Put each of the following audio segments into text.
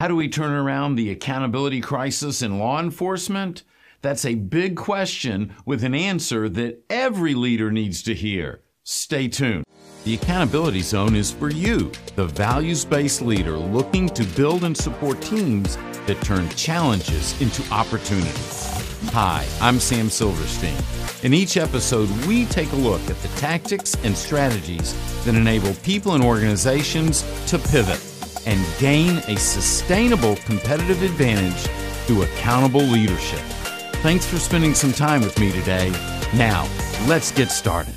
How do we turn around the accountability crisis in law enforcement? That's a big question with an answer that every leader needs to hear. Stay tuned. The Accountability Zone is for you, the values based leader looking to build and support teams that turn challenges into opportunities. Hi, I'm Sam Silverstein. In each episode, we take a look at the tactics and strategies that enable people and organizations to pivot and gain a sustainable competitive advantage through accountable leadership. Thanks for spending some time with me today. Now, let's get started.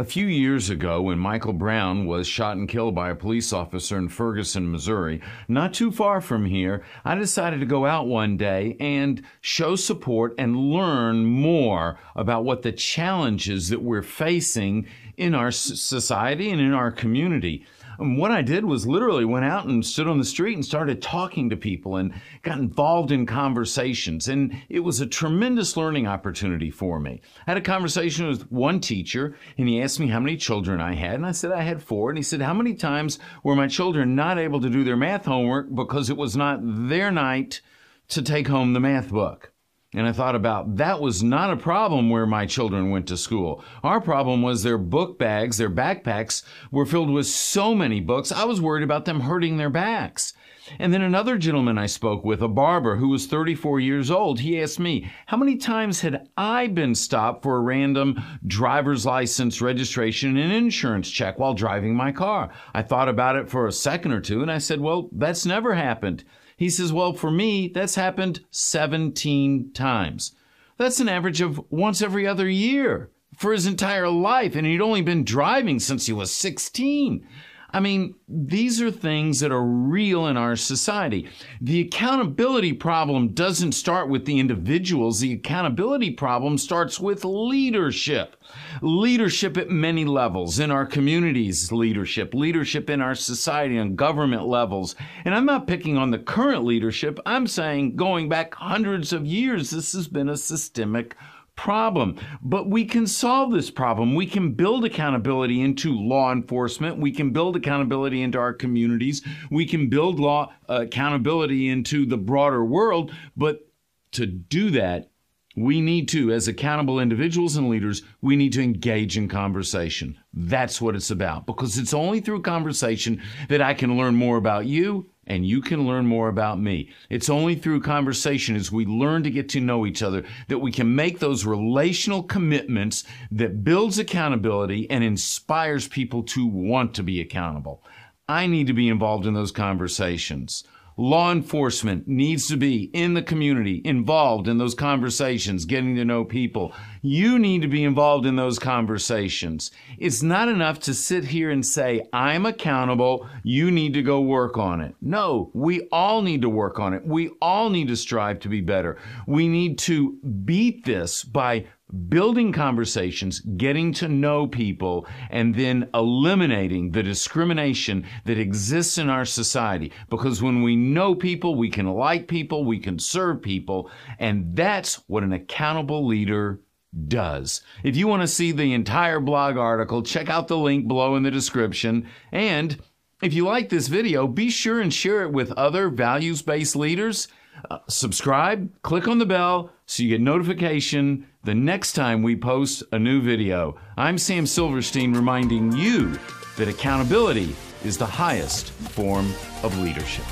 A few years ago, when Michael Brown was shot and killed by a police officer in Ferguson, Missouri, not too far from here, I decided to go out one day and show support and learn more about what the challenges that we're facing in our society and in our community. And what I did was literally went out and stood on the street and started talking to people and got involved in conversations. And it was a tremendous learning opportunity for me. I had a conversation with one teacher and he asked me how many children I had. And I said I had four. And he said, How many times were my children not able to do their math homework because it was not their night to take home the math book? And I thought about that was not a problem where my children went to school. Our problem was their book bags, their backpacks were filled with so many books. I was worried about them hurting their backs. And then another gentleman I spoke with, a barber who was 34 years old, he asked me, How many times had I been stopped for a random driver's license registration and insurance check while driving my car? I thought about it for a second or two and I said, Well, that's never happened. He says, Well, for me, that's happened 17 times. That's an average of once every other year for his entire life, and he'd only been driving since he was 16. I mean, these are things that are real in our society. The accountability problem doesn't start with the individuals. The accountability problem starts with leadership. Leadership at many levels in our communities, leadership, leadership in our society and government levels. And I'm not picking on the current leadership. I'm saying going back hundreds of years, this has been a systemic problem. But we can solve this problem. We can build accountability into law enforcement. We can build accountability into our communities. We can build law uh, accountability into the broader world. But to do that, we need to, as accountable individuals and leaders, we need to engage in conversation. That's what it's about because it's only through conversation that I can learn more about you and you can learn more about me. It's only through conversation as we learn to get to know each other that we can make those relational commitments that builds accountability and inspires people to want to be accountable. I need to be involved in those conversations. Law enforcement needs to be in the community, involved in those conversations, getting to know people. You need to be involved in those conversations. It's not enough to sit here and say, I'm accountable. You need to go work on it. No, we all need to work on it. We all need to strive to be better. We need to beat this by building conversations, getting to know people, and then eliminating the discrimination that exists in our society. Because when we know people, we can like people, we can serve people, and that's what an accountable leader does. If you want to see the entire blog article, check out the link below in the description. And if you like this video, be sure and share it with other values based leaders. Uh, subscribe, click on the bell so you get notification the next time we post a new video. I'm Sam Silverstein reminding you that accountability is the highest form of leadership.